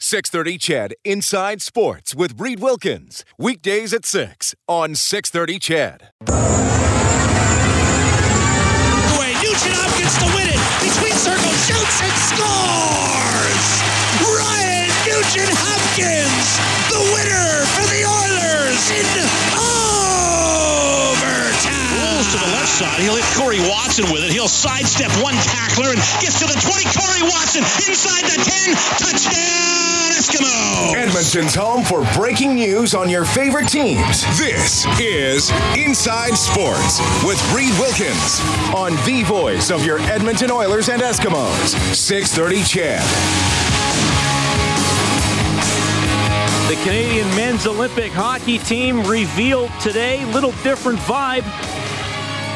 630 CHED Inside Sports with Reed Wilkins. Weekdays at 6 on 630 Ched. Way Nugent Hopkins to win it. Between circles, shoots and scores. Ryan Nugent Hopkins, the winner for the Oilers in overtime. To the left side. He'll hit Corey Watson with it. He'll sidestep one tackler and gets to the 20. Corey Watson inside the 10. Touchdown, Eskimo. Edmonton's home for breaking news on your favorite teams. This is Inside Sports with Reed Wilkins on the voice of your Edmonton Oilers and Eskimos. 630 Ched. The Canadian men's Olympic hockey team revealed today, little different vibe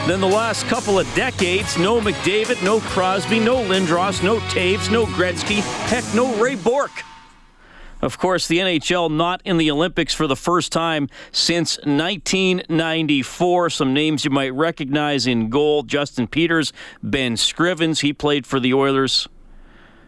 than the last couple of decades. No McDavid, no Crosby, no Lindros, no Toews, no Gretzky, heck, no Ray Bourque. Of course, the NHL not in the Olympics for the first time since 1994. Some names you might recognize in goal Justin Peters, Ben Scrivens, he played for the Oilers.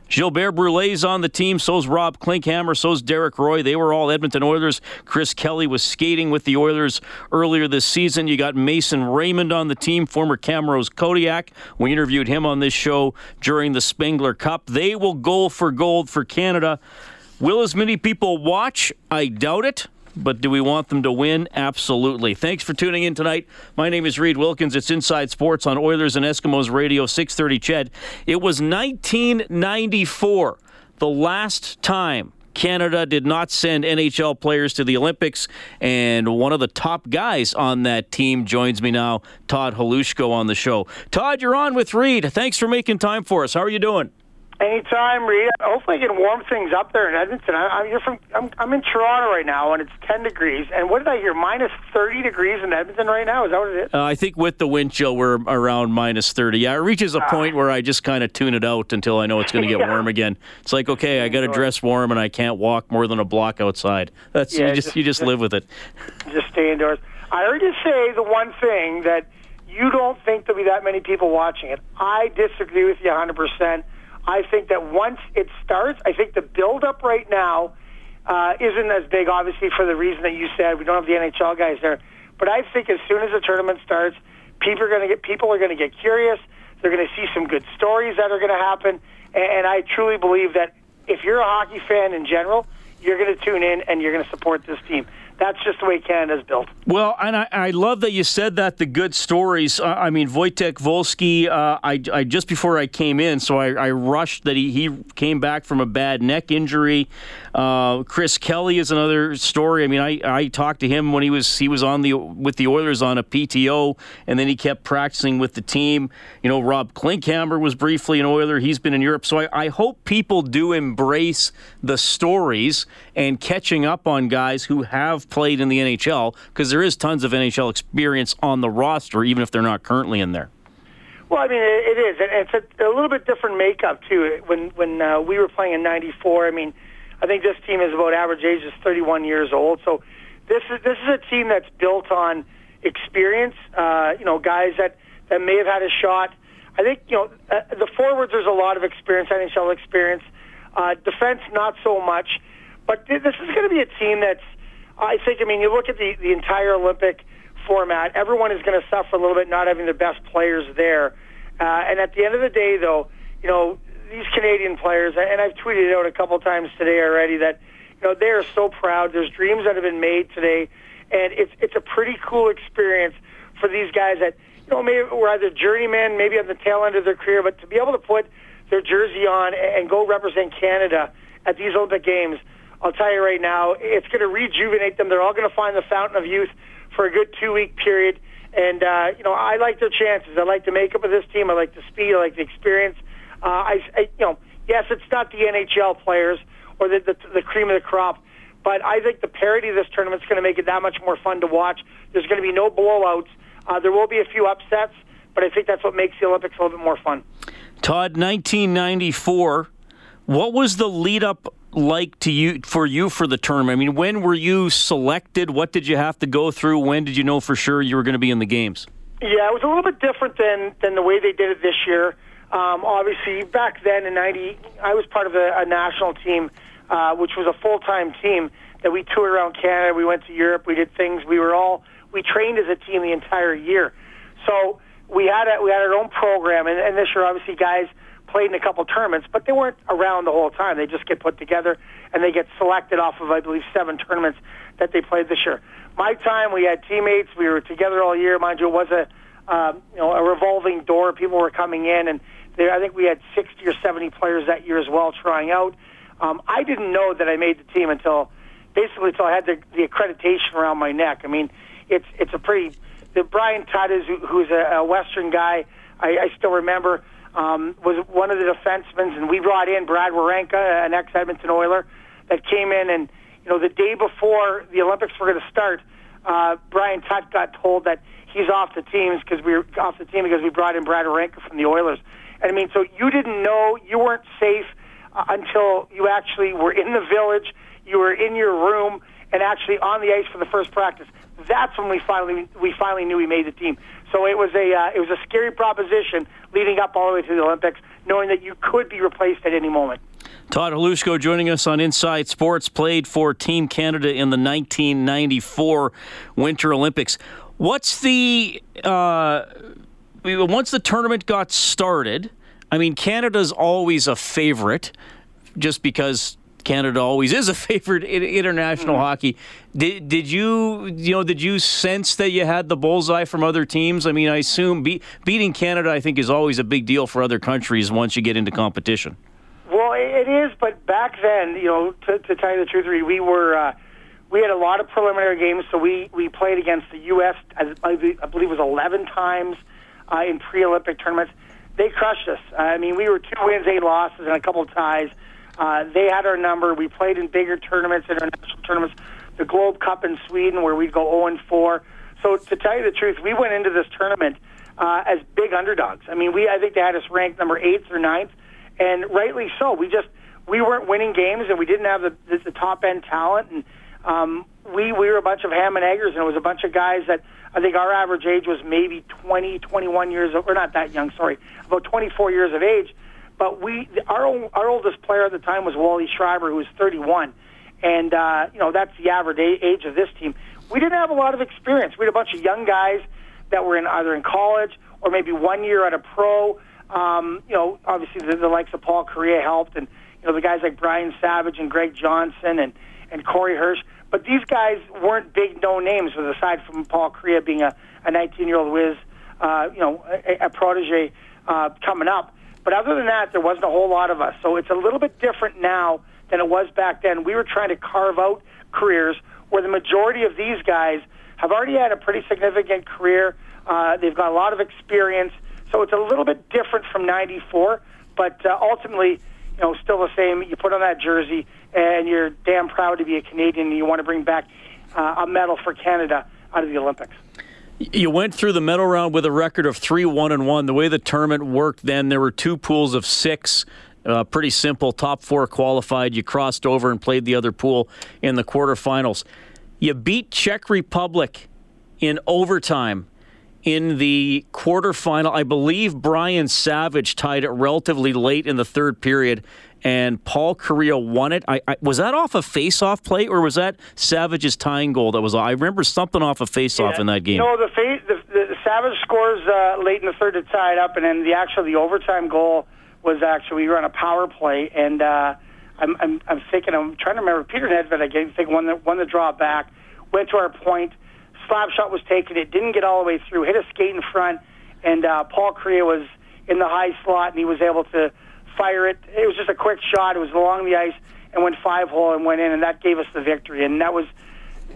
Gilbert Brulé's on the team. So's Rob Klinkhammer. So's Derek Roy. They were all Edmonton Oilers. Chris Kelly was skating with the Oilers earlier this season. You got Mason Raymond on the team, former Camrose Kodiak. We interviewed him on this show during the Spengler Cup. They will go for gold for Canada. Will as many people watch? I doubt it. But do we want them to win? Absolutely. Thanks for tuning in tonight. My name is Reed Wilkins. It's Inside Sports on Oilers and Eskimos Radio 630 Ched. It was 1994, the last time Canada did not send NHL players to the Olympics, and one of the top guys on that team joins me now, Todd Hlushko, on the show. Todd, you're on with Reed. Thanks for making time for us. How are you doing? Anytime, Reed. Hopefully, I can warm things up there in Edmonton. I, I'm, you're from, I'm, I'm in Toronto right now, and it's 10 degrees. And what did I hear? Minus 30 degrees in Edmonton right now. Is that what it is? Uh, I think with the wind chill, we're around minus 30. Yeah, it reaches a point where I just kind of tune it out until I know it's going to get Yeah. warm again. It's like, okay, I got to dress warm, and I can't walk more than a block outside. That's Yeah, you just, just- you just live with it. Just stay indoors. I heard you say the one thing that you don't think there'll be that many people watching it. I disagree with you 100%. I think that once it starts, I think the build-up right now uh, isn't as big, obviously, for the reason that you said. We don't have the NHL guys there. But I think as soon as the tournament starts, people are going to get people are going to get curious. They're going to see some good stories that are going to happen, and, and I truly believe that if you're a hockey fan in general, you're going to tune in and you're going to support this team. That's just the way Canada's built. Well, and I, I love that you said that the good stories. Uh, I mean, Wojtek Wolski. Uh, I, I just before I came in, so I, I rushed that he, he came back from a bad neck injury. Uh, Chris Kelly is another story. I mean, I, I talked to him when he was he was on the with the Oilers on a PTO, and then he kept practicing with the team. You know, Rob Klinkhammer was briefly an Oiler. He's been in Europe, so I, I hope people do embrace the stories and catching up on guys who have played in the NHL because there is tons of NHL experience on the roster, even if they're not currently in there. Well, I mean, it, is, and it's a, a little bit different makeup too. When when uh, we were playing in '94, I mean, I think this team is about average age is 31 years old. So this is this is a team that's built on experience. Uh, you know, guys that that may have had a shot. I think you know uh, the forwards. There's a lot of experience, NHL experience. Uh, defense, not so much. But th- this is going to be a team that's. I think. I mean, you look at the the entire Olympic format. Everyone is going to suffer a little bit not having the best players there. Uh, and at the end of the day, though, you know these Canadian players, and I've tweeted out a couple times today already that you know they are so proud. There's dreams that have been made today, and it's it's a pretty cool experience for these guys that you know maybe were either journeymen, maybe at the tail end of their career, but to be able to put their jersey on and go represent Canada at these Olympic Games. I'll tell you right now, it's going to rejuvenate them. They're all going to find the fountain of youth for a good two-week period. And uh, you know, I like their chances. I like the makeup of this team. I like the speed. I like the experience. Uh, I, I, you know, yes, it's not the NHL players or the, the, the cream of the crop. But I think the parity of this tournament is going to make it that much more fun to watch. There's going to be no blowouts. Uh, there will be a few upsets, but I think that's what makes the Olympics a little bit more fun. Todd, 1994. What was the lead up like to you for you for the tournament? I mean, when were you selected? What did you have to go through? When did you know for sure you were going to be in the games? Yeah, it was a little bit different than than the way they did it this year. Um, obviously, back then in '90, I was part of a, a national team, uh, which was a full time team that we toured around Canada. We went to Europe. We did things. We were all we trained as a team the entire year. So we had a, we had our own program, and, and this year, obviously, guys played in a couple tournaments, but they weren't around the whole time. They just get put together and they get selected off of, I believe, seven tournaments that they played this year. My time, we had teammates. We were together all year. Mind you, it was a uh, you know a revolving door. People were coming in, and there, I think we had 60 or 70 players that year as well trying out. Um, I didn't know that I made the team until basically until I had the, the accreditation around my neck. I mean, it's it's a pretty. The Brian Tutt is who's a, a Western guy. I, I still remember um, was one of the defensemen, and we brought in Brad Werenka, an ex-Edmonton Oiler, that came in, and you know the day before the Olympics were going to start, uh, Brian Tutt got told that he's off the teams because we were off the team because we brought in Brad Werenka from the Oilers. And I mean, so you didn't know you weren't safe uh, until you actually were in the village, you were in your room, and actually on the ice for the first practice. That's when we finally we finally knew we made the team. So it was a uh, it was a scary proposition leading up all the way to the Olympics, knowing that you could be replaced at any moment. Todd Hlushko joining us on Inside Sports, played for Team Canada in the 1994 Winter Olympics. What's the uh, once the tournament got started? I mean, Canada's always a favorite, just because Canada always is a favorite in international mm-hmm. hockey. Did did you you know did you sense that you had the bullseye from other teams? I mean, I assume be, beating Canada, I think, is always a big deal for other countries once you get into competition. Well, it is, but back then, you know, to, to tell you the truth, we were. Uh, we had a lot of preliminary games, so we, we played against the U.S. I believe it was 11 times uh, in pre-Olympic tournaments. They crushed us. I mean, we were two wins, eight losses, and a couple of ties. Uh, they had our number. We played in bigger tournaments, international tournaments, the Globe Cup in Sweden, where we'd go 0 and 4. So to tell you the truth, we went into this tournament uh, as big underdogs. I mean, we I think they had us ranked number eighth or ninth, and rightly so. We just we weren't winning games, and we didn't have the, the, the top end talent, and um, we we were a bunch of ham and eggers, and it was a bunch of guys that I think our average age was maybe 20, 21 years, or not that young, sorry, about 24 years of age but we, our our oldest player at the time was Wally Schreiber, who was 31, and uh, you know that's the average age of this team. We didn't have a lot of experience. We had a bunch of young guys that were in either in college or maybe one year at a pro. Um, you know, obviously the, the likes of Paul Kariya helped, and you know the guys like Brian Savage and Greg Johnson and and Corey Hirsch. But these guys weren't big no names, aside from Paul Kariya being a, a 19 year old whiz, uh, you know, a, a protege uh, coming up. But other than that, there wasn't a whole lot of us. So it's a little bit different now than it was back then. We were trying to carve out careers where the majority of these guys have already had a pretty significant career. Uh, they've got a lot of experience. So it's a little bit different from 94, but uh, ultimately, you know, still the same. You put on that jersey and you're damn proud to be a Canadian and you want to bring back uh, a medal for Canada out of the Olympics. You went through the medal round with a record of three one and one. The way the tournament worked, then there were two pools of six. Uh, pretty simple. Top four qualified. You crossed over and played the other pool in the quarterfinals. You beat Czech Republic in overtime in the quarterfinal. I believe Brian Savage tied it relatively late in the third period, and Paul Kariya won it. I, I, was that off a face-off play, or was that Savage's tying goal? That was I remember something off a face-off yeah. in that game. No, the, fa- the, the Savage scores uh, late in the third to tie it up, and then the actual the overtime goal was actually we run a power play, and uh, I'm, I'm I'm thinking I'm trying to remember Peter Nedved. I think won the won the draw back, went to our point slap shot was taken. It didn't get all the way through. Hit a skate in front, and uh, Paul Kariya was in the high slot, and he was able to fire it. It was just a quick shot. It was along the ice and went five hole and went in, and that gave us the victory. And that was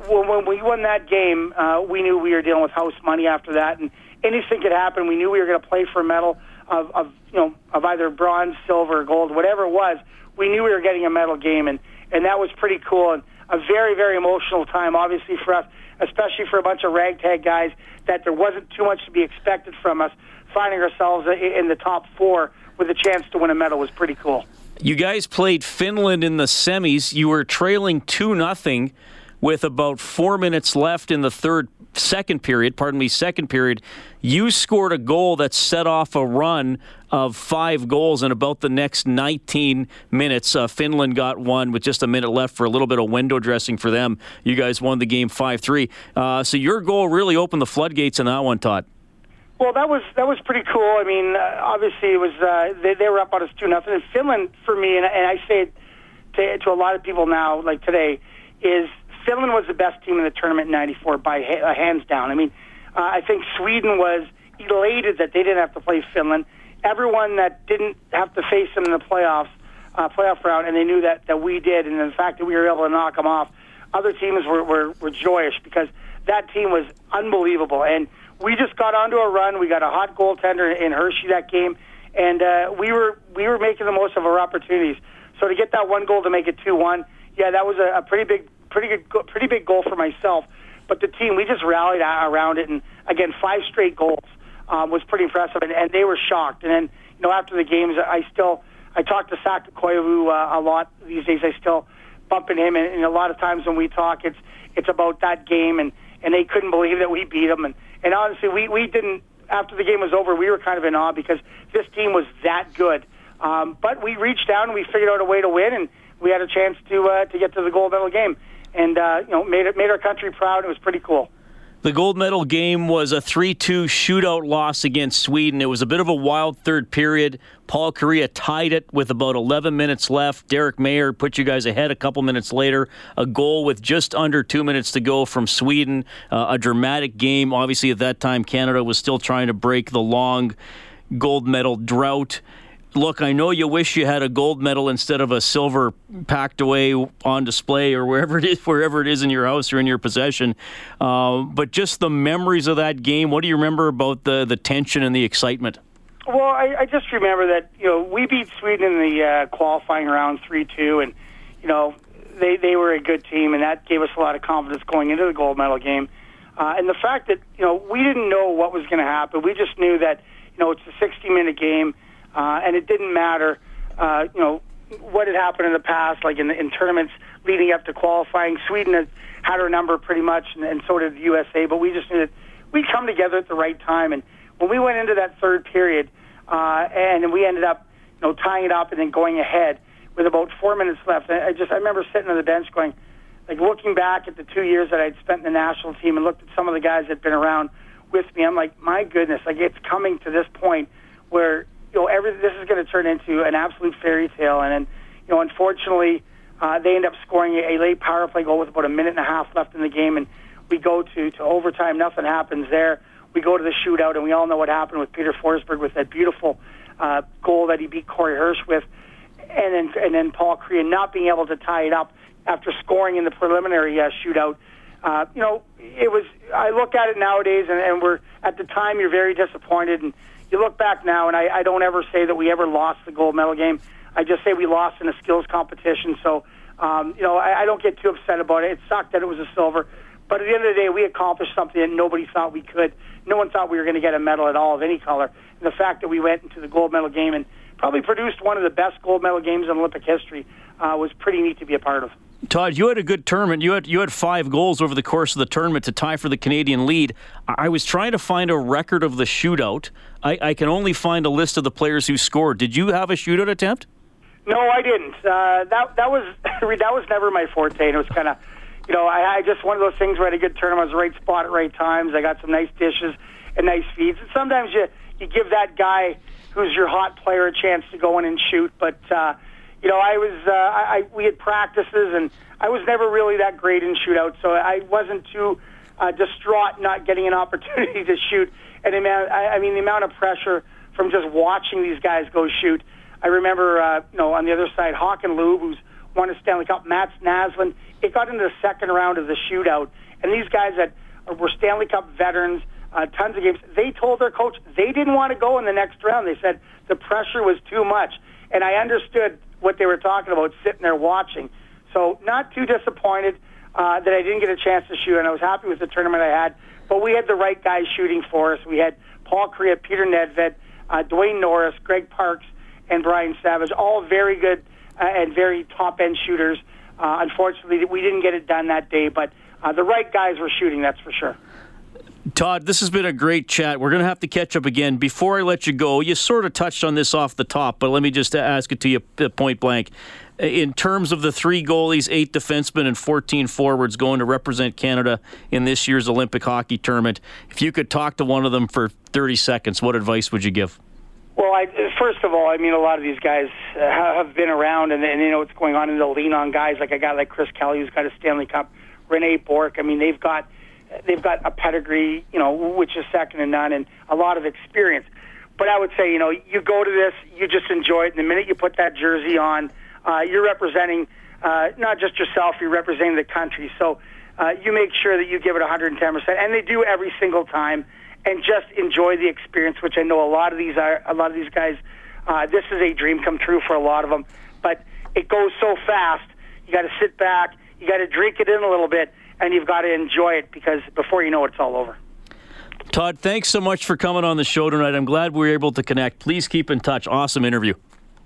when we won that game. Uh, we knew we were dealing with house money after that, and anything could happen. We knew we were going to play for a medal of, of you know of either bronze, silver, gold, whatever it was. we knew we were getting a medal game, and and that was pretty cool and a very very emotional time, obviously for us, especially for a bunch of ragtag guys. That there wasn't too much to be expected from us. Finding ourselves in the top four with a chance to win a medal was pretty cool. You guys played Finland in the semis. You were trailing 2 nothing with about 4 minutes left in the third second period, pardon me, second period. You scored a goal that set off a run of five goals in about the next 19 minutes. Uh, Finland got one with just a minute left for a little bit of window dressing for them. You guys won the game 5 3. Uh, so your goal really opened the floodgates in that one, Todd. Well, that was that was pretty cool. I mean, uh, obviously it was uh, they, they were up on us two nothing. And Finland, for me, and, and I say it to, to a lot of people now, like today, is Finland was the best team in the tournament in '94 by uh, hands down. I mean, uh, I think Sweden was elated that they didn't have to play Finland. Everyone that didn't have to face them in the playoffs, uh, playoff round, and they knew that that we did, and the fact that we were able to knock them off. Other teams were, were, were joyous because that team was unbelievable and we just got onto a run. We got a hot goaltender in Hirsch that game, and uh, we were we were making the most of our opportunities. So to get that one goal to make it two one, yeah, that was a, a pretty big, pretty good, pretty big goal for myself. But the team, we just rallied around it, and again, five straight goals um, was pretty impressive, and, and they were shocked. And then you know after the games, I still I talked to Saku Koivu uh, a lot these days. I still bumping him, and, and a lot of times when we talk, it's it's about that game, and and they couldn't believe that we beat them, and and honestly, we, we didn't, after the game was over, we were kind of in awe because this team was that good. Um, but we reached down and we figured out a way to win, and we had a chance to uh, to get to the gold medal game, and uh, you know made it made our country proud. It was pretty cool. The gold medal game was a 3 2 shootout loss against Sweden. It was a bit of a wild third period. Paul Kariya tied it with about 11 minutes left. Derek Mayer put you guys ahead a couple minutes later. A goal with just under two minutes to go from Sweden. Uh, a dramatic game. Obviously, at that time, Canada was still trying to break the long gold medal drought look, I know you wish you had a gold medal instead of a silver packed away on display or wherever it is, wherever it is in your house or in your possession. Uh, but just the memories of that game. What do you remember about the the tension and the excitement? Well, I, I just remember that you know we beat Sweden in the uh, qualifying round three two, and you know they they were a good team, and that gave us a lot of confidence going into the gold medal game. Uh, and the fact that you know we didn't know what was going to happen, we just knew that you know it's a 60 minute game uh, and it didn't matter, uh, you know, what had happened in the past, like in, in tournaments leading up to qualifying. Sweden had had our number pretty much, and, and so did the USA. But we just knew that we'd come together at the right time. And when we went into that third period, uh, and we ended up, you know, tying it up and then going ahead with about four minutes left. I just I remember sitting on the bench going, like looking back at the two years that I'd spent in the national team and looked at some of the guys that'd been around with me. I'm like, my goodness, like it's coming to this point where you know, every, this is going to turn into an absolute fairy tale. And then, you know, unfortunately, uh, they end up scoring a, late power play goal with about a minute and a half left in the game, and we go to to overtime. Nothing happens there. We go to the shootout, and we all know what happened with Peter Forsberg with that beautiful uh, goal that he beat Corey Hirsch with, and then and then Paul Kariya not being able to tie it up after scoring in the preliminary uh, shootout. Uh, you know, it was. I look at it nowadays, and, and we're at the time you're very disappointed, and you look back now, and I, I don't ever say that we ever lost the gold medal game. I just say we lost in a skills competition. So, um, you know, I, I don't get too upset about it. It sucked that it was a silver. But at the end of the day, we accomplished something that nobody thought we could. No one thought we were going to get a medal at all of any color. And the fact that we went into the gold medal game and probably produced one of the best gold medal games in Olympic history uh, was pretty neat to be a part of. Todd, you had a good tournament. You had you had five goals over the course of the tournament to tie for the Canadian lead. I was trying to find a record of the shootout. I, I can only find a list of the players who scored. Did you have a shootout attempt? No, I didn't. Uh, that that was that was never my forte. And it was kind of, you know, I, I just one of those things where I had a good tournament, I was the right spot at right times. I got some nice dishes and nice feeds. And sometimes you you give that guy who's your hot player a chance to go in and shoot, but. Uh, you know, I was uh, I, we had practices, and I was never really that great in shootouts, so I wasn't too uh, distraught not getting an opportunity to shoot. And amount, I, I mean, the amount of pressure from just watching these guys go shoot. I remember, uh, you know, on the other side, Håkan Loob, who's won a Stanley Cup, Mats Naslund. It got into the second round of the shootout, and these guys that were Stanley Cup veterans, uh, tons of games. They told their coach they didn't want to go in the next round. They said the pressure was too much, and I understood what they were talking about, sitting there watching. So not too disappointed uh, that I didn't get a chance to shoot, and I was happy with the tournament I had. But we had the right guys shooting for us. We had Paul Kariya, Peter Nedved, uh, Dwayne Norris, Greg Parks, and Brian Savage, all very good uh, and very top end shooters. Uh, unfortunately, we didn't get it done that day, but uh, the right guys were shooting, that's for sure. Todd, this has been a great chat. We're going to have to catch up again. Before I let you go, you sort of touched on this off the top, but let me just ask it to you uh, point blank. In terms of the three goalies, eight defensemen, and 14 forwards going to represent Canada in this year's Olympic hockey tournament, if you could talk to one of them for 30 seconds, what advice would you give? Well, I, first of all, I mean, a lot of these guys uh, have been around and, and they know what's going on, and they'll lean on guys like a guy like Chris Kelly, who's got a Stanley Cup, Rene Bourque. I mean, they've got they've got a pedigree, you know, which is second to none, and a lot of experience. But I would say, you know, you go to this, you just enjoy it. And the minute you put that jersey on, uh, you're representing uh, not just yourself, you're representing the country. So uh, you make sure that you give it 110%, and they do every single time and just enjoy the experience, which I know a lot of these are a lot of these guys. Uh, this is a dream come true for a lot of them, but it goes so fast. You got to sit back, you got to drink it in a little bit, and you've got to enjoy it because before you know it, it's all over. Todd, thanks so much for coming on the show tonight. I'm glad we were able to connect. Please keep in touch. Awesome interview.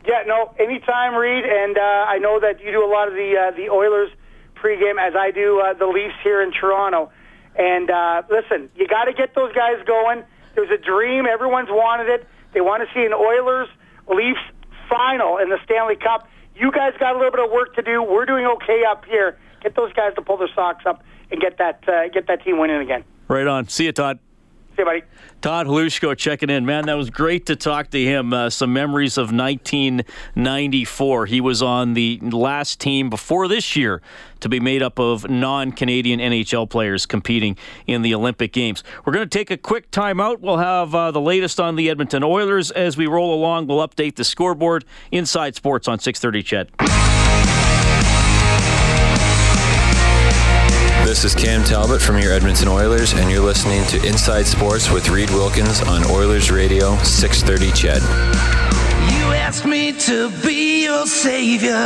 Yeah, no, anytime, Reed. And uh, I know that you do a lot of the uh, the Oilers pregame, as I do uh, the Leafs here in Toronto. And uh, listen, you got to get those guys going. There's a dream. Everyone's wanted it. They want to see an Oilers Leafs final in the Stanley Cup. You guys got a little bit of work to do. We're doing okay up here. Get those guys to pull their socks up and get that uh, get that team winning again. Right on. See you, Todd. See you, buddy. Todd Hlushko checking in. Man, that was great to talk to him. Uh, some memories of 1994. He was on the last team before this year to be made up of non Canadian NHL players competing in the Olympic Games. We're going to take a quick timeout. We'll have uh, the latest on the Edmonton Oilers as we roll along. We'll update the scoreboard. Inside Sports on 630 CHED. This is Cam Talbot from your Edmonton Oilers, and you're listening to Inside Sports with Reed Wilkins on Oilers Radio 630 CHED. You asked me to be your savior.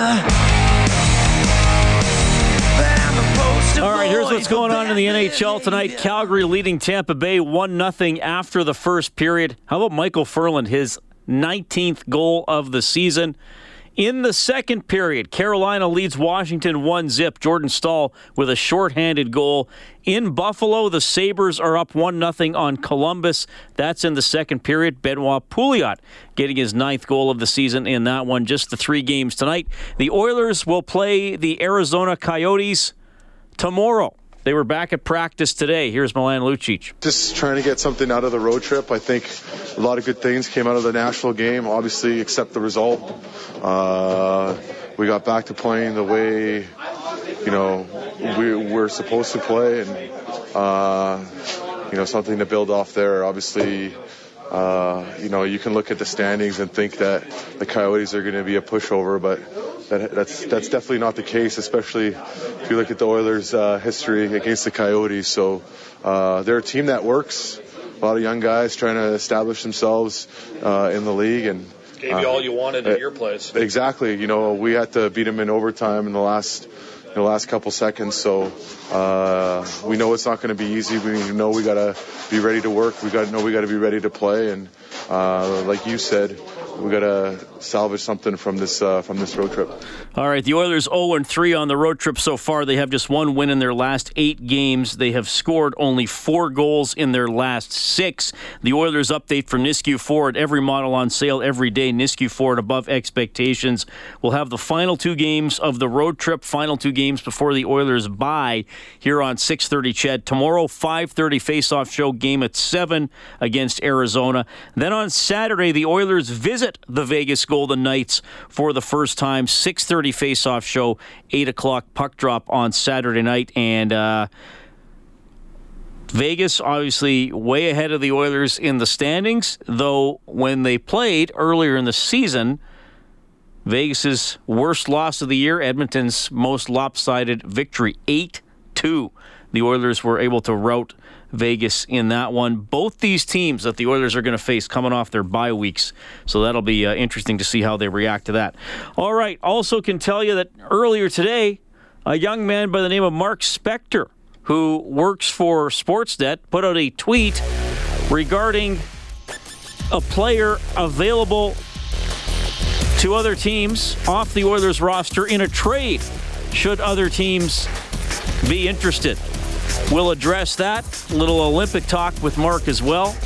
All right, here's what's going on in the NHL tonight. Calgary leading Tampa Bay 1 0 after the first period. How about Michael Ferland, his 19th goal of the season? In the second period, Carolina leads Washington 1 zip. Jordan Staal with a shorthanded goal. In Buffalo, the Sabres are up 1 0 on Columbus. That's in the second period. Benoit Pouliot getting his ninth goal of the season in that one. Just the three games tonight. The Oilers will play the Arizona Coyotes tomorrow. They were back at practice today. Here's Milan Lucic. Just trying to get something out of the road trip. I think a lot of good things came out of the Nashville game, obviously, except the result. Uh, we got back to playing the way, you know, we, we're supposed to play, and, uh, you know, something to build off there. Obviously, uh, you know, you can look at the standings and think that the Coyotes are going to be a pushover, but that, that's that's definitely not the case, especially if you look at the Oilers' uh, history against the Coyotes. So uh, they're a team that works. A lot of young guys trying to establish themselves uh, in the league and. Gave you all you wanted in your place. Exactly. You know, we had to beat them in overtime in the last in the last couple seconds. So uh, we know it's not going to be easy. We know we got to be ready to work. We got to know we got to be ready to play. And uh, like you said, we got to salvage something from this uh, from this road trip. All right, the Oilers 0 and 3 on the road trip so far. They have just one win in their last eight games. They have scored only four goals in their last six. The Oilers update for Nisku Ford. Every model on sale every day. Nisku Ford above expectations. We'll have the final two games of the road trip. Final two games before the Oilers bye here on 6:30. CHED tomorrow 5:30 face-off show game at seven against Arizona. Then on Saturday the Oilers visit the Vegas Golden Knights for the first time. 6:30 face-off show, eight o'clock puck drop on Saturday night, and. Uh, Vegas obviously way ahead of the Oilers in the standings, though when they played earlier in the season, Vegas's worst loss of the year, Edmonton's most lopsided victory, 8 2. The Oilers were able to rout Vegas in that one. Both these teams that the Oilers are going to face coming off their bye weeks, so that'll be uh, interesting to see how they react to that. All right, also can tell you that earlier today, a young man by the name of Mark Spector, who works for Sportsnet, put out a tweet regarding a player available to other teams off the Oilers roster in a trade, should other teams be interested. We'll address that. Little Olympic talk with Mark as well.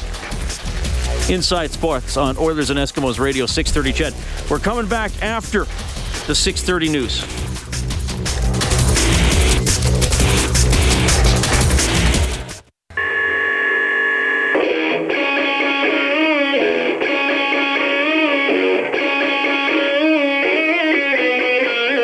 Inside Sports on Oilers and Eskimos Radio 630 CHED. We're coming back after the 630 news.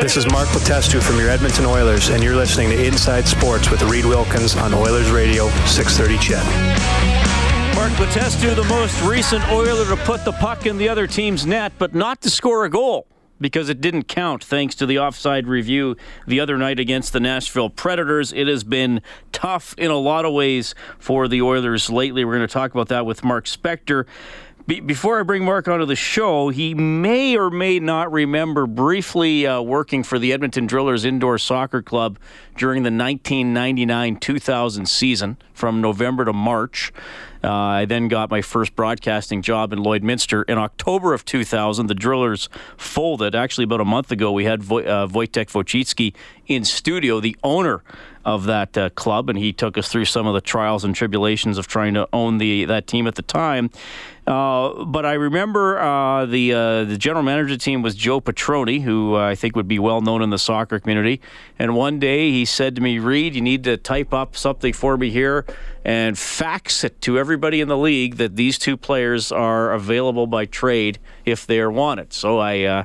This is Mark Letestu from your Edmonton Oilers, and you're listening to Inside Sports with Reed Wilkins on Oilers Radio 630 CHED. Mark Letestu, the most recent Oiler to put the puck in the other team's net, but not to score a goal because it didn't count thanks to the offside review the other night against the Nashville Predators. It has been tough in a lot of ways for the Oilers lately. We're going to talk about that with Mark Spector. Be- before I bring Mark onto the show, he may or may not remember briefly uh, working for the Edmonton Drillers Indoor Soccer Club during the 1999 2000 season from November to March. Uh, I then got my first broadcasting job in Lloydminster. In October of 2000, the Drillers folded. Actually, about a month ago, we had Vo- uh, Wojtek Wojcicki in studio, the owner of that uh, club, and he took us through some of the trials and tribulations of trying to own the that team at the time. Uh, but I remember uh, the uh, the general manager team was Joe Petroni, who I think would be well known in the soccer community. And one day he said to me, "Reed, you need to type up something for me here and fax it to everybody in the league that these two players are available by trade if they are wanted." So I uh,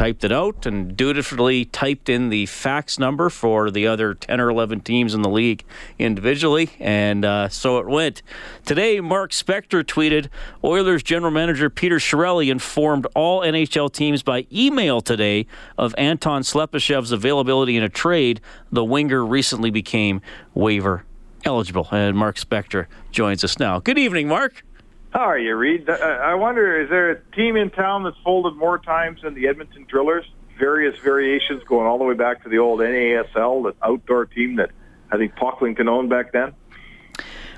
typed it out and dutifully typed in the fax number for the other 10 or 11 teams in the league individually, and uh, so it went. Today, Mark Spector tweeted Oilers general manager Peter Chiarelli informed all NHL teams by email today of Anton Slepyshev's availability in a trade. The winger recently became waiver eligible, and Mark Spector joins us now. Good evening, Mark. How are you, Reed? I wonder, is there a team in town that's folded more times than the Edmonton Drillers? Various variations going all the way back to the old NASL, the outdoor team that I think Pocklington owned back then.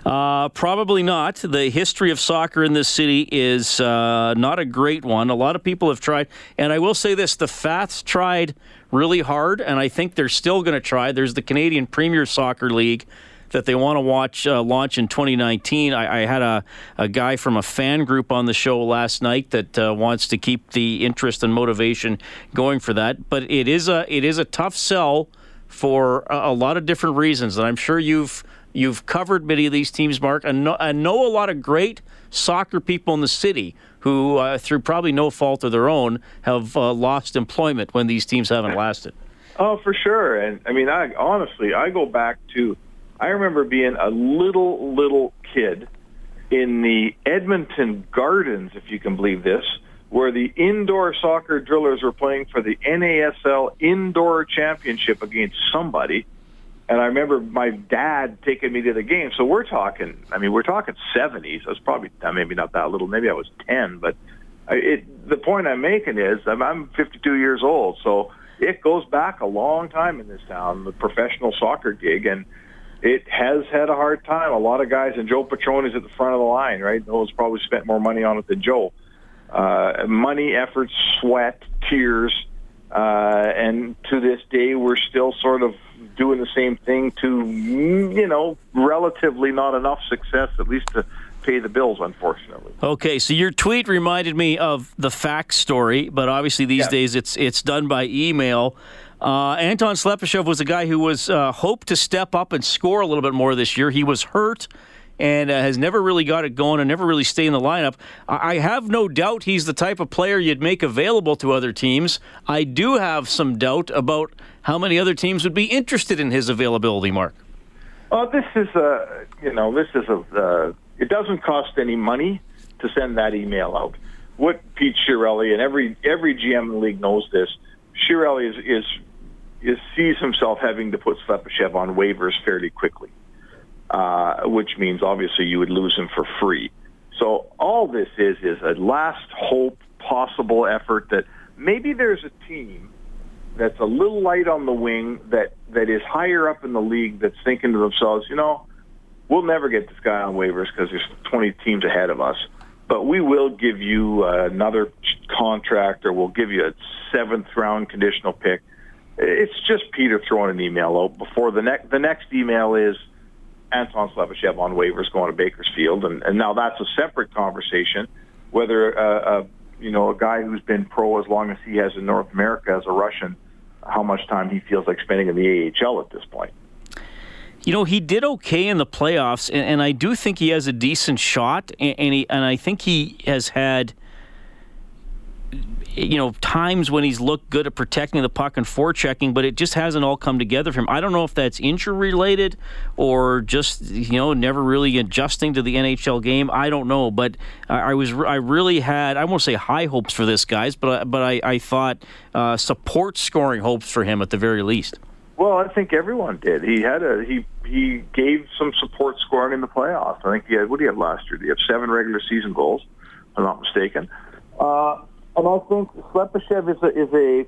Uh, probably not. The history of soccer in this city is uh, not a great one. A lot of people have tried, and I will say this: the Faths tried really hard, and I think they're still going to try. There's the Canadian Premier Soccer League that they want to watch uh, launch in 2019. I, I had a, a, guy from a fan group on the show last night that uh, wants to keep the interest and motivation going for that. But it is a it is a tough sell for a, a lot of different reasons, and I'm sure you've you've covered many of these teams, Mark. I know, I know a lot of great soccer people in the city who, uh, through probably no fault of their own, have uh, lost employment when these teams haven't lasted. Oh, for sure. And I mean, I honestly, I go back to I remember being a little, little kid in the Edmonton Gardens, if you can believe this, where the indoor soccer drillers were playing for the NASL Indoor Championship against somebody. And I remember my dad taking me to the game. So we're talking, I mean, we're talking 70s. I was probably, uh, maybe not that little, maybe I was 10, but it, the point I'm making is I'm, I'm 52 years old. So it goes back a long time in this town, the professional soccer gig. And it has had a hard time. A lot of guys, and Joe Petroni's at the front of the line, right? Noah's probably spent more money on it than Joe. Uh, money, effort, sweat, tears, uh, and to this day, we're still sort of doing the same thing to, you know, relatively not enough success, at least to pay the bills, unfortunately. Okay, so your tweet reminded me of the fax story, but obviously these days it's it's done by email. Uh, Anton Slepyshev was a guy who was uh, hoped to step up and score a little bit more this year. He was hurt and uh, has never really got it going and never really stayed in the lineup. I have no doubt he's the type of player you'd make available to other teams. I do have some doubt about how many other teams would be interested in his availability, Mark. Well, this is a, you know, this is a, uh, it doesn't cost any money to send that email out. What Pete Chiarelli and every every GM in the league knows this. Chiarelli is, is is sees himself having to put Slepyshev on waivers fairly quickly. uh, which means obviously you would lose him for free. So all this is is a last hope possible effort that maybe there's a team that's a little light on the wing that that is higher up in the league that's thinking to themselves, you know, we'll never get this guy on waivers because there's 20 teams ahead of us, but we will give you another contract or we'll give you a seventh round conditional pick. It's just Peter throwing an email out before the next the next email is Anton Slepyshev on waivers going to Bakersfield, and, and now that's a separate conversation. Whether uh, uh, you know a guy who's been pro as long as he has in North America as a Russian, how much time he feels like spending in the AHL at this point. You know, he did okay in the playoffs, and, and I do think he has a decent shot, and, and, he, and I think he has had you know, times when he's looked good at protecting the puck and forechecking, but it just hasn't all come together for him. I don't know if that's injury related or just you know never really adjusting to the NHL game. I don't know, but I, was I really had I won't say high hopes for this guys, but but I, I thought uh, support scoring hopes for him at the very least. Well, I think everyone did. He had a he he gave some support scoring in the playoffs. I think he had what do you have last year? He had seven regular season goals, if I'm not mistaken. Uh, and I think Slepyshev is a, is a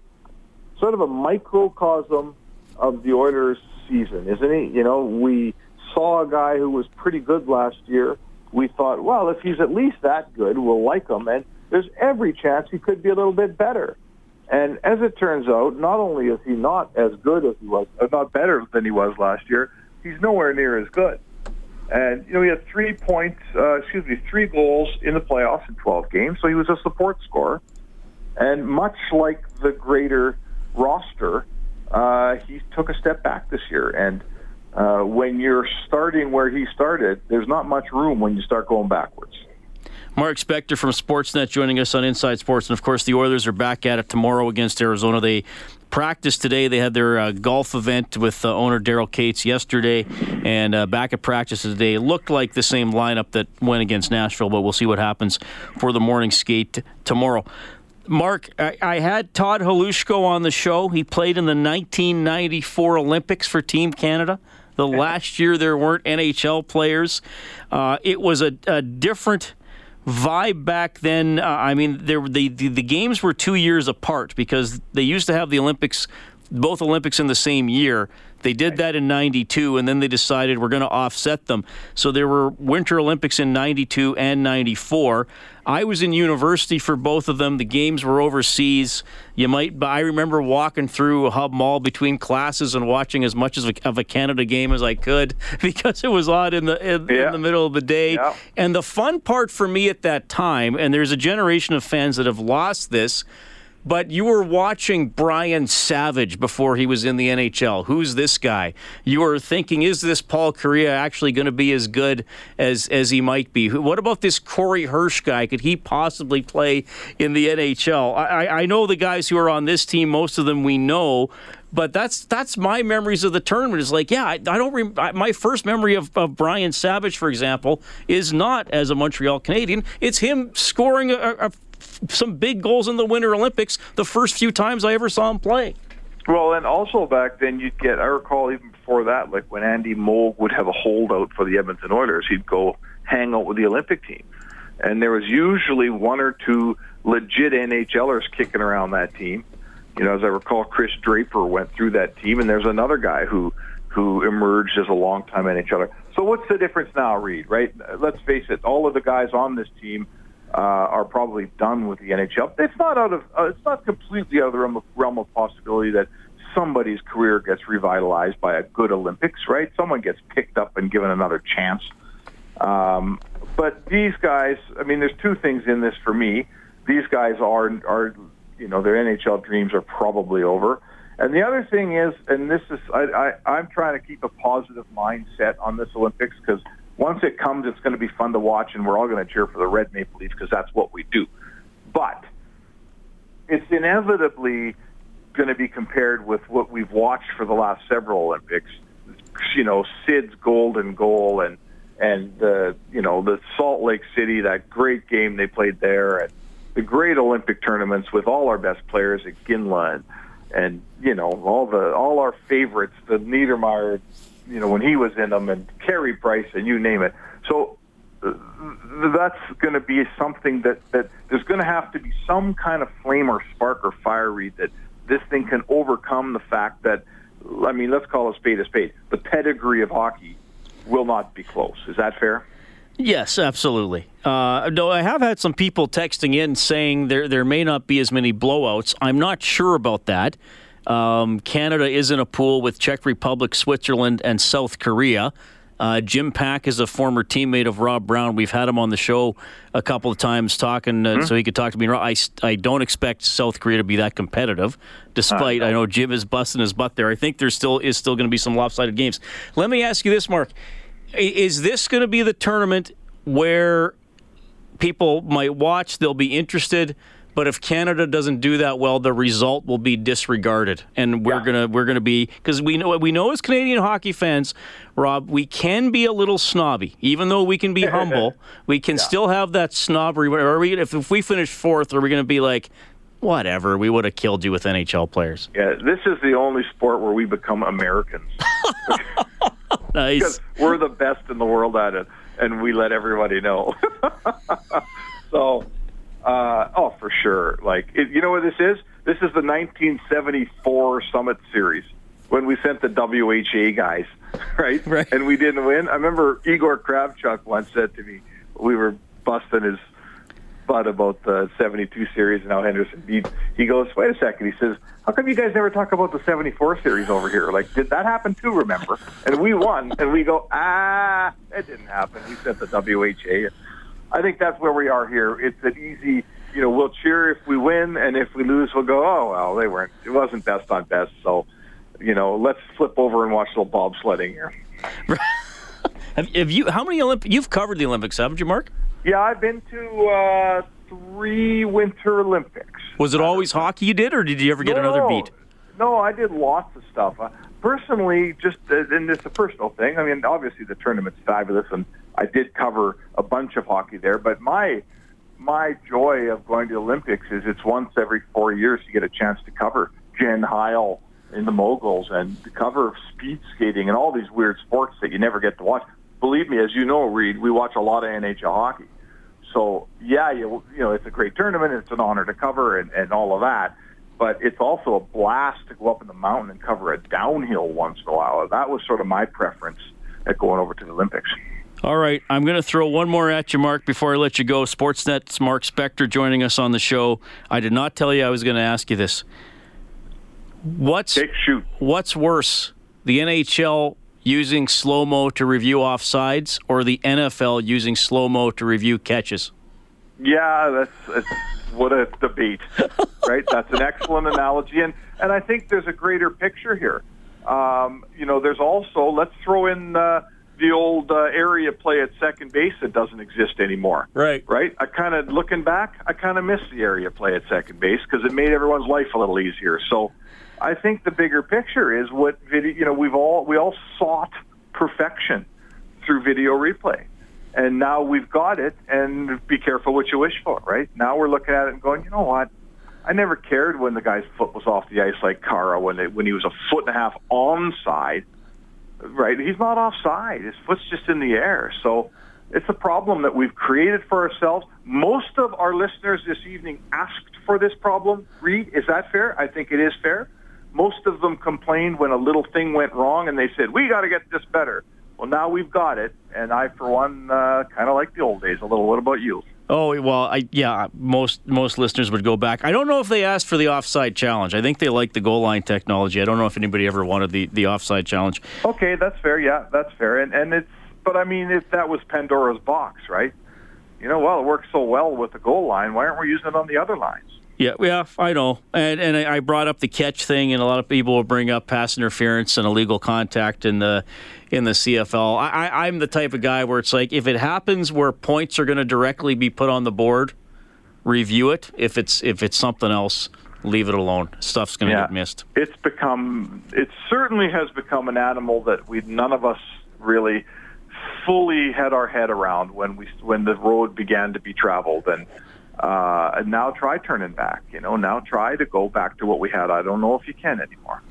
sort of a microcosm of the Oilers' season, isn't he? You know, we saw a guy who was pretty good last year. We thought, well, if he's at least that good, we'll like him. And there's every chance he could be a little bit better. And as it turns out, not only is he not as good as he was, or not better than he was last year, he's nowhere near as good. And you know, he had three points, uh, excuse me, three goals in the playoffs in 12 games. So he was a support scorer. And much like the greater roster, uh, he took a step back this year. And uh, when you're starting where he started, there's not much room when you start going backwards. Mark Spector from Sportsnet joining us on Inside Sports. And of course, the Oilers are back at it tomorrow against Arizona. They practiced today. They had their uh, golf event with uh, owner Daryl Katz yesterday, and uh, back at practice today. It looked like the same lineup that went against Nashville, but we'll see what happens for the morning skate tomorrow. Mark, I, I, had Todd Hlushko on the show. He played in the 1994 Olympics for Team Canada. The last year there weren't NHL players. Uh, it was a, a, different vibe back then. Uh, I mean, there, the, the, the games were two years apart because they used to have the Olympics, both Olympics in the same year. They did that in 92, and then they decided we're going to offset them. So there were Winter Olympics in 92 and 94. I was in university for both of them. The games were overseas. You might, I remember walking through a hub mall between classes and watching as much as a, of a Canada game as I could because it was odd in the in, yeah. in the middle of the day. Yeah. And the fun part for me at that time, and there's a generation of fans that have lost this but you were watching Brian Savage before he was in the NHL. Who's this guy? You were thinking, is this Paul Kariya actually going to be as good as as he might be? What about this Corey Hirsch guy? Could he possibly play in the NHL? I, I know the guys who are on this team. Most of them we know, but that's that's my memories of the tournament. Is like, yeah, I, I don't. Rem- my first memory of, of Brian Savage, for example, is not as a Montreal Canadian. It's him scoring a, a some big goals in the Winter Olympics the first few times I ever saw him play. Well, and also back then you'd get, I recall even before that, like when Andy Moog would have a holdout for the Edmonton Oilers, he'd go hang out with the Olympic team. And there was usually one or two legit NHLers kicking around that team. You know, as I recall, Chris Draper went through that team, and there's another guy who who emerged as a longtime NHLer. So what's the difference now, Reed? Right? Let's face it, all of the guys on this team uh, are probably done with the NHL. It's not out of uh, it's not completely out of the realm of, realm of possibility that somebody's career gets revitalized by a good Olympics, right? Someone gets picked up and given another chance. Um, but these guys, I mean, there's two things in this for me. These guys are are you know their NHL dreams are probably over. And the other thing is, and this is, I, I, I'm trying to keep a positive mindset on this Olympics because once it comes, it's going to be fun to watch, and we're all going to cheer for the Red Maple Leafs because that's what we do. But it's inevitably going to be compared with what we've watched for the last several Olympics. You know, Sid's golden goal and and the you know the Salt Lake City that great game they played there and the great Olympic tournaments with all our best players at Ginla and and you know all the all our favorites, the Niedermayer, you know when he was in them, and Carey Price, and you name it. So uh, that's going to be something that that there's going to have to be some kind of flame or spark or fire that this thing can overcome the fact that I mean let's call a spade a spade. The pedigree of hockey will not be close. Is that fair? Yes, absolutely. Uh, no, I have had some people texting in saying there there may not be as many blowouts. I'm not sure about that. Um, Canada is in a pool with Czech Republic, Switzerland, and South Korea. Uh, Jim Paek is a former teammate of Rob Brown. We've had him on the show a couple of times talking, uh, mm-hmm. so he could talk to me. I, I don't expect South Korea to be that competitive, despite uh, I know Jim is busting his butt there. I think there still is still going to be some lopsided games. Let me ask you this, Mark: Is this going to be the tournament where people might watch? They'll be interested but if Canada doesn't do that well, the result will be disregarded, and we're yeah. gonna we're gonna be because we know we know as Canadian hockey fans, Rob, we can be a little snobby, even though we can be humble. We can yeah. still have that snobbery. Are we if, if we finish fourth, are we gonna be like? Whatever, we would have killed you with NHL players. Yeah, this is the only sport where we become Americans. nice. Because we're the best in the world at it, and we let everybody know. so uh, oh, for sure. Like, it, you know what this is? This is the 1974 Summit Series when we sent the WHA guys, right? Right. And we didn't win. I remember Igor Kravchuk once said to me, we were busting his butt about the 72 series and how Henderson beat. He goes, wait a second. He says, how come you guys never talk about the 74 series over here? Like, did that happen too, remember? And we won. And we go, ah, it didn't happen. We sent the WHA. I think that's where we are here. It's an easy, you know, we'll cheer if we win, and if we lose, we'll go, oh well, they weren't. It wasn't best on best, so you know, let's flip over and watch a little bobsledding here. have, have, you? How many Olympic? You've covered the Olympics, haven't you, Mark? Yeah, I've been to uh, three Winter Olympics. Was it always hockey you did, or did you ever get no, another beat? No, I did lots of stuff. Uh, personally, just uh, and it's a personal thing. I mean, obviously the tournament's fabulous, and I did cover a bunch of hockey there, but my my joy of going to the Olympics is it's once every four years you get a chance to cover Jen Heil in the moguls and to cover speed skating and all these weird sports that you never get to watch. Believe me, as you know, Reed, we watch a lot of NHL hockey. So yeah, you you know it's a great tournament. It's an honor to cover and, and all of that. But it's also a blast to go up in the mountain and cover a downhill once in a while. That was sort of my preference at going over to the Olympics. All right, I'm going to throw one more at you, Mark, before I let you go. Sportsnet's Mark Spector joining us on the show. I did not tell you I was going to ask you this. What's. What's worse, the NHL using slow mo to review offsides, or the NFL using slow mo to review catches? Yeah, that's, that's what a debate, right? That's an excellent analogy, and and I think there's a greater picture here. Um, you know, there's also let's throw in. Uh, the old uh, area play at second base that doesn't exist anymore. Right. Right. I kind of looking back, I kind of miss the area play at second base because it made everyone's life a little easier. So, I think the bigger picture is what video. You know, we've all we all sought perfection through video replay, and now we've got it. And be careful what you wish for. Right now, we're looking at it and going, you know what? I never cared when the guy's foot was off the ice like Kara when they, when he was a foot and a half onside right? He's not offside. His foot's just in the air. So it's a problem that we've created for ourselves. Most of our listeners this evening asked for this problem. Reed, is that fair? I think it is fair. Most of them complained when a little thing went wrong and they said, we got to get this better. Well, now we've got it. And I, for one, uh, kind of like the old days a little. What about you? Oh well, I yeah. Most most listeners would go back. I don't know if they asked for the offside challenge. I think they like the goal line technology. I don't know if anybody ever wanted the the offside challenge. Okay, that's fair. Yeah, that's fair. And and it's but I mean, if that was Pandora's box, right? You know, well, it works so well with the goal line. Why aren't we using it on the other lines? Yeah, yeah, I know, and and I brought up the catch thing, and a lot of people will bring up pass interference and illegal contact in the in the CFL. I, I'm the type of guy where it's like if it happens where points are going to directly be put on the board, review it. If it's if it's something else, leave it alone. Stuff's going to yeah. get missed. It's become it certainly has become an animal that we none of us really fully had our head around when we when the road began to be traveled and uh, and now try turning back. You know, now try to go back to what we had. I don't know if you can anymore.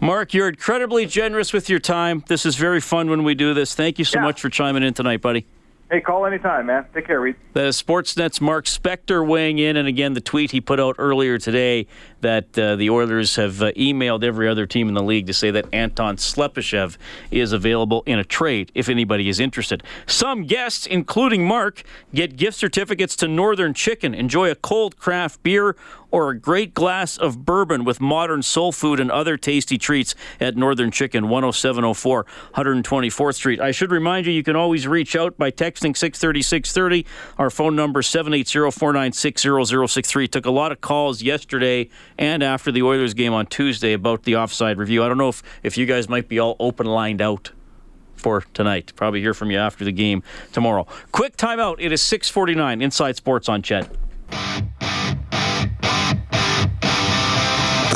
Mark, you're incredibly generous with your time. This is very fun when we do this. Thank you so Yeah. much for chiming in tonight, buddy. Hey, call anytime, man. Take care, Reed. The Sportsnet's Mark Spector weighing in, and again, the tweet he put out earlier today that uh, the Oilers have uh, emailed every other team in the league to say that Anton Slepyshev is available in a trade if anybody is interested. Some guests, including Mark, get gift certificates to Northern Chicken. Enjoy a cold craft beer or a great glass of bourbon with modern soul food and other tasty treats at Northern Chicken, 10704 124th Street. I should remind you, you can always reach out by texting 630 630. Our phone number 780 496 0063. Took a lot of calls yesterday and after the Oilers game on Tuesday about the offside review. I don't know if, if you guys might be all open lined out for tonight. Probably hear from you after the game tomorrow. Quick timeout. It is 649 Inside Sports on CHED.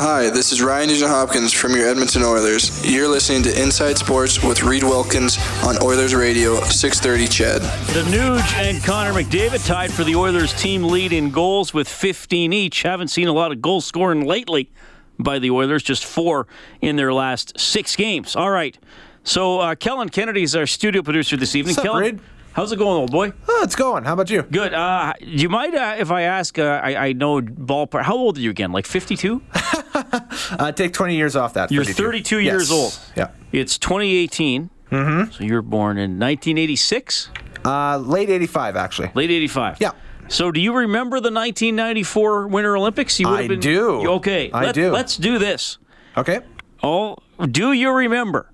Hi, this is Ryan Nugent Hopkins from your Edmonton Oilers. You're listening to Inside Sports with Reed Wilkins on Oilers Radio 630 CHED. The Nuge and Connor McDavid tied for the Oilers team lead in goals with 15 each. Haven't seen a lot of goal scoring lately by the Oilers, just four in their last six games. All right. So uh, Kellen Kennedy is our studio producer this evening. What's up, Kellen, Reed? How's it going, old boy? Oh, it's going. How about you? Good. Uh, you might, uh, if I ask? Uh, I, I know ballpark. How old are you again? Like 52? Uh, take 20 years off that. You're 52. 32 years old. Yeah. It's 2018. Mm-hmm. So you were born in 1986, Uh, late 85, actually. late 85. Yeah. So do you remember the 1994 Winter Olympics? You I been, do. Okay. I let, do. Let's do this. Okay. Oh, do you remember,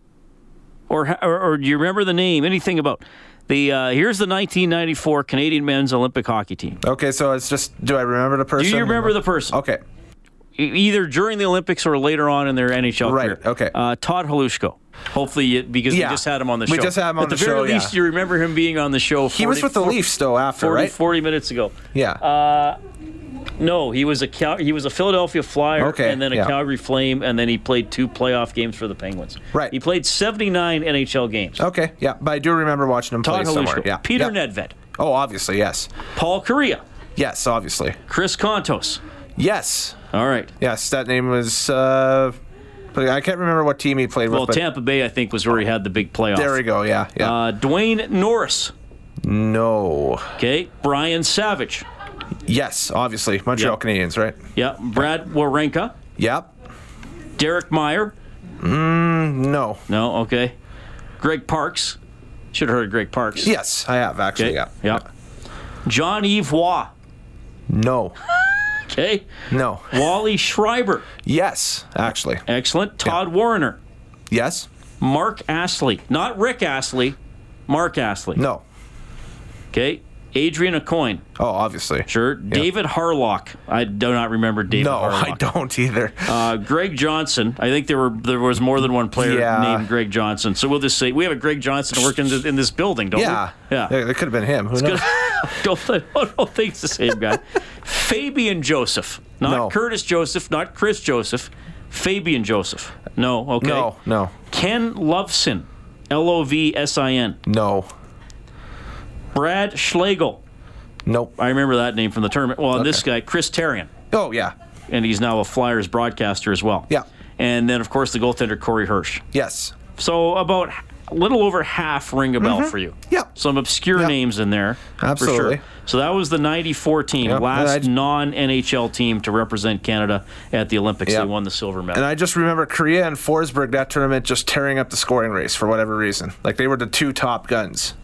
or or, or do you remember the name? Anything about the? Uh, here's the 1994 Canadian men's Olympic hockey team. Okay, so it's just, do I remember the person? Do you remember the person? Okay. E- Either during the Olympics or later on in their NHL Right, career. okay. Uh, Todd Hlushko. Hopefully, you, because Yeah. we just had him on the show. We just had him on At the the very show, yeah. least, you remember him being on the show. 40, He was with the 40 Leafs, though, after, 40, right? 40 minutes ago. Yeah. Uh, no, he was a Cal- he was a Philadelphia Flyer, Okay, and then a yeah. Calgary Flame, and then he played two playoff games for the Penguins. Right. He played 79 NHL games. okay, yeah. But I do remember watching him Todd play somewhere. Hlushko, Yeah. Peter yeah. Nedved, Oh, obviously, yes. Paul Kariya, Yes, obviously. Chris Kontos. Yes. All right. Yes, that name was. Uh, I can't remember what team he played Well, with. Well, Tampa Bay, I think, was where he had the big playoff. there we go. Yeah, yeah. Uh, Dwayne Norris. no. Okay. Brian Savage. Yes, obviously. Montreal Yep. Canadiens, right? Yeah. Brad Werenka. Yep. Derek Mayer. Mm, no. No. Okay. Greg Parks. Should have heard of Greg Parks. Yes, I have actually. Okay. Yeah. Yeah. Jean-Yves Roy. No. Okay. No. Wally Schreiber. Yes, actually. Excellent. Todd Warriner. Yes. Mark Astley. Not Rick Astley. Mark Astley. No. Okay. Adrian Aucoin. Oh, obviously. Sure. David Harlock. I do not remember David No, Harlock. I don't either. Uh, Greg Johnson. I think there were there was more than one player Yeah. named Greg Johnson. So we'll just say we have a Greg Johnson working in, in this building, don't yeah. we? Yeah. Yeah. It could have been him. Who knows? don't, don't think it's the same guy. Fabian Joseph. Not No. Curtis Joseph, not Chris Joseph. Fabian Joseph. No, okay. No, no, Ken Lovsin. L O V S I N. no. Brad Schlegel. Nope. I remember that name from the tournament. Well, and this guy, Chris Therien. Oh, yeah. And he's now a Flyers broadcaster as well. Yeah. And then, of course, the goaltender, Corey Hirsch. Yes. So about a little over half ring a bell for you. Mm-hmm. Yeah. Some obscure Yeah. names in there. Absolutely. For sure. So that was the 94 team, Yep. last non NHL team to represent Canada at the Olympics. Yeah. They won the silver medal. And I just remember Kariya and Forsberg that tournament just tearing up the scoring race for whatever reason. Like they were the two top guns.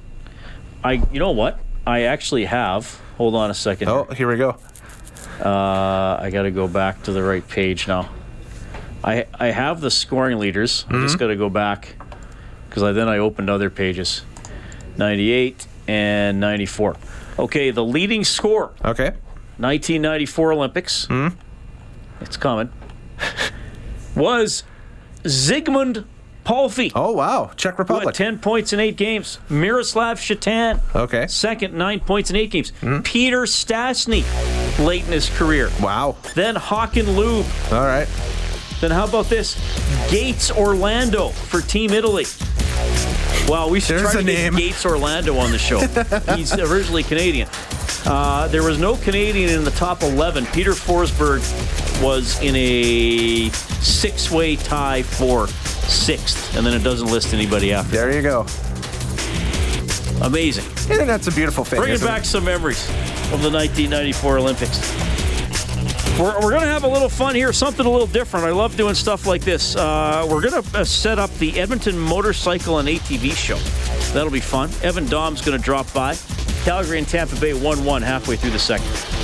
I, you know what? I actually have. Hold on a second. Oh, here we go. Uh, I got to go back to the right page now. I I have the scoring leaders. I Mm-hmm. just got to go back because I, then I opened other pages. 98 and 94. Okay, the leading score, Okay. 1994 Olympics. Hmm? It's coming. was Zigmund Palffy. Oh wow, Czech Republic. 10 points in eight games. Miroslav Šatan, Okay. second, nine points in eight games. Hmm? Peter Stastny, late in his career. Wow. Then Håkan Loob. All right. Then how about this? Gates Orlando for Team Italy. Wow, we should There's try to get name. Gates Orlando on the show. He's originally Canadian. Uh, there was no Canadian in the top 11. Peter Forsberg was in a six way tie for sixth, and then it doesn't list anybody after. There you go. Amazing. Internet's a beautiful thing. Bringing back it? some memories of the 1994 Olympics. We're, we're going to have a little fun here, something a little different. I love doing stuff like this. Uh, we're going to uh, set up the Edmonton Motorcycle and ATV show. That'll be fun. Evan Dom's going to drop by. Calgary and Tampa Bay 1 1 halfway through the second.